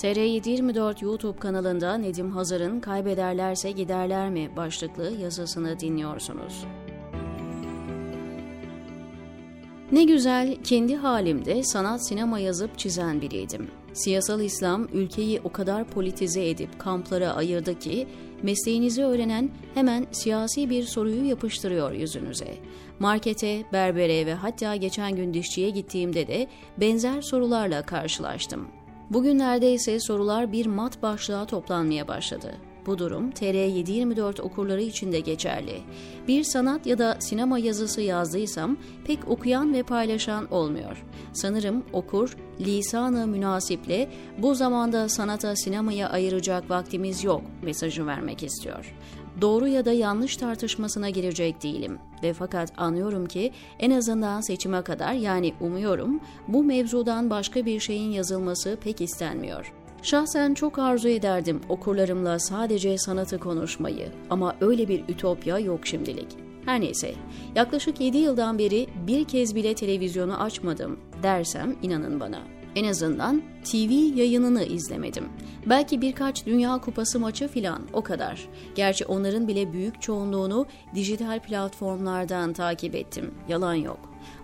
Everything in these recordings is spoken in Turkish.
TR724 YouTube kanalında Nedim Hazar'ın Kaybederlerse Giderler mi başlıklı yazısını dinliyorsunuz. Ne güzel kendi halimde sanat sinema yazıp çizen biriydim. Siyasal İslam ülkeyi o kadar politize edip kamplara ayırdı ki mesleğinizi öğrenen hemen siyasi bir soruyu yapıştırıyor yüzünüze. Markete, berbere ve hatta geçen gün dişçiye gittiğimde de benzer sorularla karşılaştım. Bugünlerde ise sorular bir mat başlığa toplanmaya başladı. Bu durum TR724 okurları için de geçerli. Bir sanat ya da sinema yazısı yazdıysam pek okuyan ve paylaşan olmuyor. Sanırım okur lisanı münasiple bu zamanda sanata sinemaya ayıracak vaktimiz yok mesajı vermek istiyor. Doğru ya da yanlış tartışmasına girecek değilim ve fakat anlıyorum ki en azından seçime kadar yani umuyorum bu mevzudan başka bir şeyin yazılması pek istenmiyor. Şahsen çok arzu ederdim okurlarımla sadece sanatı konuşmayı ama öyle bir ütopya yok şimdilik. Her neyse, yaklaşık 7 yıldan beri bir kez bile televizyonu açmadım dersem inanın bana. En azından TV yayınını izlemedim. Belki birkaç Dünya Kupası maçı filan o kadar. Gerçi onların bile büyük çoğunluğunu dijital platformlardan takip ettim. Yalan yok.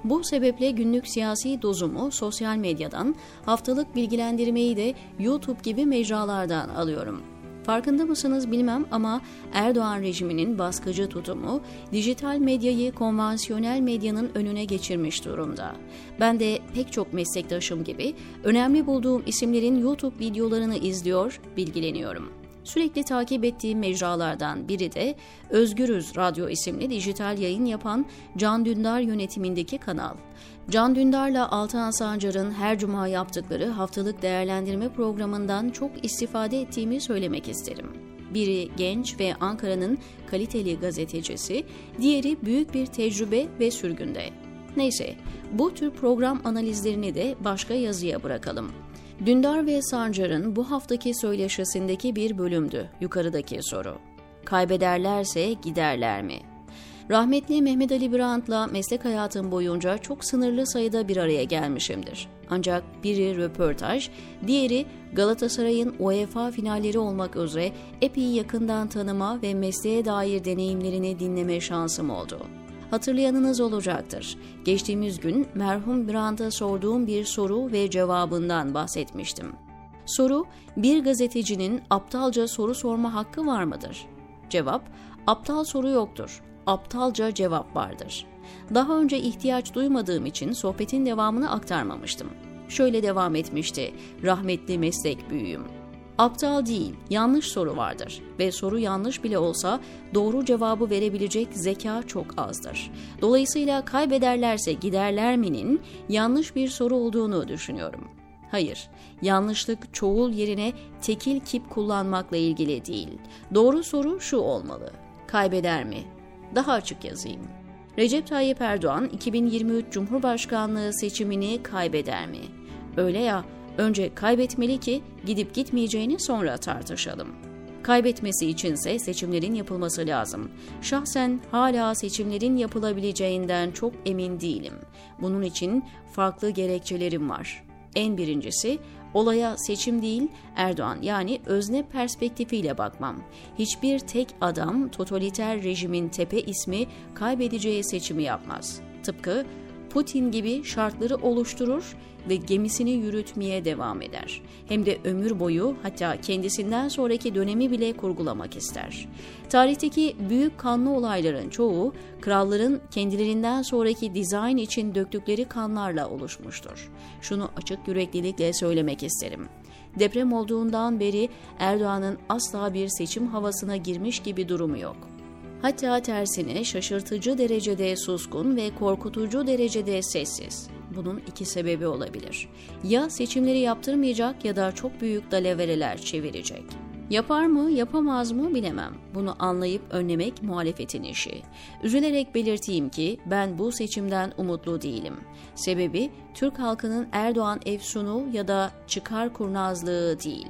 Bu sebeple günlük siyasi dozumu sosyal medyadan, haftalık bilgilendirmeyi de YouTube gibi mecralardan alıyorum. Farkında mısınız bilmem ama Erdoğan rejiminin baskıcı tutumu dijital medyayı konvansiyonel medyanın önüne geçirmiş durumda. Ben de pek çok meslektaşım gibi önemli bulduğum isimlerin YouTube videolarını izliyor, bilgileniyorum. Sürekli takip ettiğim mecralardan biri de Özgürüz Radyo isimli dijital yayın yapan Can Dündar yönetimindeki kanal. Can Dündar'la Altan Sancar'ın her cuma yaptıkları haftalık değerlendirme programından çok istifade ettiğimi söylemek isterim. Biri genç ve Ankara'nın kaliteli gazetecisi, diğeri büyük bir tecrübe ve sürgünde. Neyse, bu tür program analizlerini de başka yazıya bırakalım. Dündar ve Sancar'ın bu haftaki söyleşisindeki bir bölümdü yukarıdaki soru. Kaybederlerse giderler mi? Rahmetli Mehmet Ali Brandt'la meslek hayatım boyunca çok sınırlı sayıda bir araya gelmişimdir. Ancak biri röportaj, diğeri Galatasaray'ın UEFA finalleri olmak üzere epey yakından tanıma ve mesleğe dair deneyimlerini dinleme şansım oldu. Hatırlayanınız olacaktır. Geçtiğimiz gün merhum Brandt'a sorduğum bir soru ve cevabından bahsetmiştim. Soru, bir gazetecinin aptalca soru sorma hakkı var mıdır? Cevap, aptal soru yoktur aptalca cevap vardır. Daha önce ihtiyaç duymadığım için sohbetin devamını aktarmamıştım. Şöyle devam etmişti rahmetli meslek büyüğüm. Aptal değil, yanlış soru vardır ve soru yanlış bile olsa doğru cevabı verebilecek zeka çok azdır. Dolayısıyla kaybederlerse giderler mi'nin yanlış bir soru olduğunu düşünüyorum. Hayır, yanlışlık çoğul yerine tekil kip kullanmakla ilgili değil. Doğru soru şu olmalı. Kaybeder mi? Daha açık yazayım. Recep Tayyip Erdoğan 2023 Cumhurbaşkanlığı seçimini kaybeder mi? Öyle ya, önce kaybetmeli ki gidip gitmeyeceğini sonra tartışalım. Kaybetmesi içinse seçimlerin yapılması lazım. Şahsen hala seçimlerin yapılabileceğinden çok emin değilim. Bunun için farklı gerekçelerim var. En birincisi olaya seçim değil Erdoğan yani özne perspektifiyle bakmam. Hiçbir tek adam totaliter rejimin tepe ismi kaybedeceği seçimi yapmaz. Tıpkı Putin gibi şartları oluşturur ve gemisini yürütmeye devam eder. Hem de ömür boyu hatta kendisinden sonraki dönemi bile kurgulamak ister. Tarihteki büyük kanlı olayların çoğu kralların kendilerinden sonraki dizayn için döktükleri kanlarla oluşmuştur. Şunu açık yüreklilikle söylemek isterim. Deprem olduğundan beri Erdoğan'ın asla bir seçim havasına girmiş gibi durumu yok. Hatta tersine şaşırtıcı derecede suskun ve korkutucu derecede sessiz. Bunun iki sebebi olabilir. Ya seçimleri yaptırmayacak ya da çok büyük dalavereler çevirecek. Yapar mı, yapamaz mı bilemem. Bunu anlayıp önlemek muhalefetin işi. Üzülerek belirteyim ki ben bu seçimden umutlu değilim. Sebebi Türk halkının Erdoğan efsunu ya da çıkar kurnazlığı değil.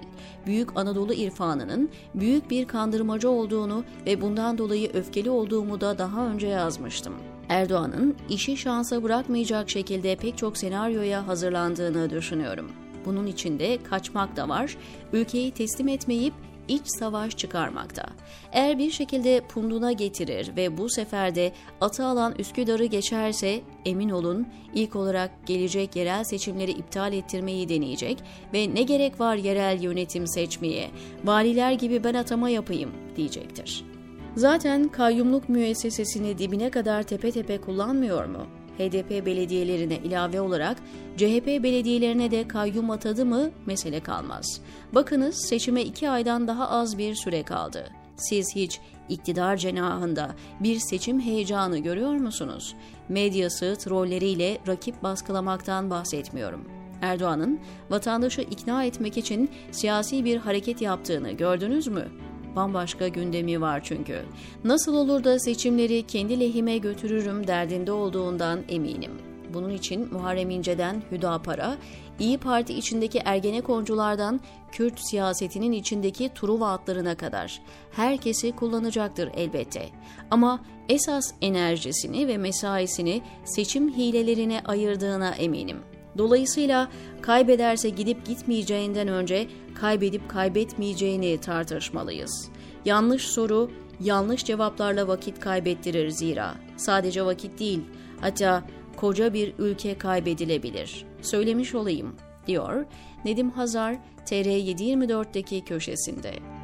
Büyük Anadolu irfanının büyük bir kandırmacı olduğunu ve bundan dolayı öfkeli olduğumu da daha önce yazmıştım. Erdoğan'ın işi şansa bırakmayacak şekilde pek çok senaryoya hazırlandığını düşünüyorum. Bunun içinde kaçmak da var, ülkeyi teslim etmeyip iç savaş çıkarmakta. Eğer bir şekilde punduna getirir ve bu sefer de atı alan Üsküdar'ı geçerse emin olun ilk olarak gelecek yerel seçimleri iptal ettirmeyi deneyecek ve ne gerek var yerel yönetim seçmeye, valiler gibi ben atama yapayım diyecektir. Zaten kayyumluk müessesesini dibine kadar tepe tepe kullanmıyor mu? HDP belediyelerine ilave olarak CHP belediyelerine de kayyum atadı mı mesele kalmaz. Bakınız seçime iki aydan daha az bir süre kaldı. Siz hiç iktidar cenahında bir seçim heyecanı görüyor musunuz? Medyası, trolleriyle rakip baskılamaktan bahsetmiyorum. Erdoğan'ın vatandaşı ikna etmek için siyasi bir hareket yaptığını gördünüz mü? Bambaşka gündemi var çünkü. Nasıl olur da seçimleri kendi lehime götürürüm derdinde olduğundan eminim. Bunun için Muharrem İnce'den Hüdapar'a, İyi Parti içindeki Ergenekonculardan Kürt siyasetinin içindeki Truva atlarına kadar herkesi kullanacaktır elbette. Ama esas enerjisini ve mesaisini seçim hilelerine ayırdığına eminim. Dolayısıyla kaybederse gidip gitmeyeceğinden önce kaybedip kaybetmeyeceğini tartışmalıyız. Yanlış soru yanlış cevaplarla vakit kaybettirir zira. Sadece vakit değil, hatta koca bir ülke kaybedilebilir. Söylemiş olayım, diyor Nedim Hazar TR724'deki köşesinde.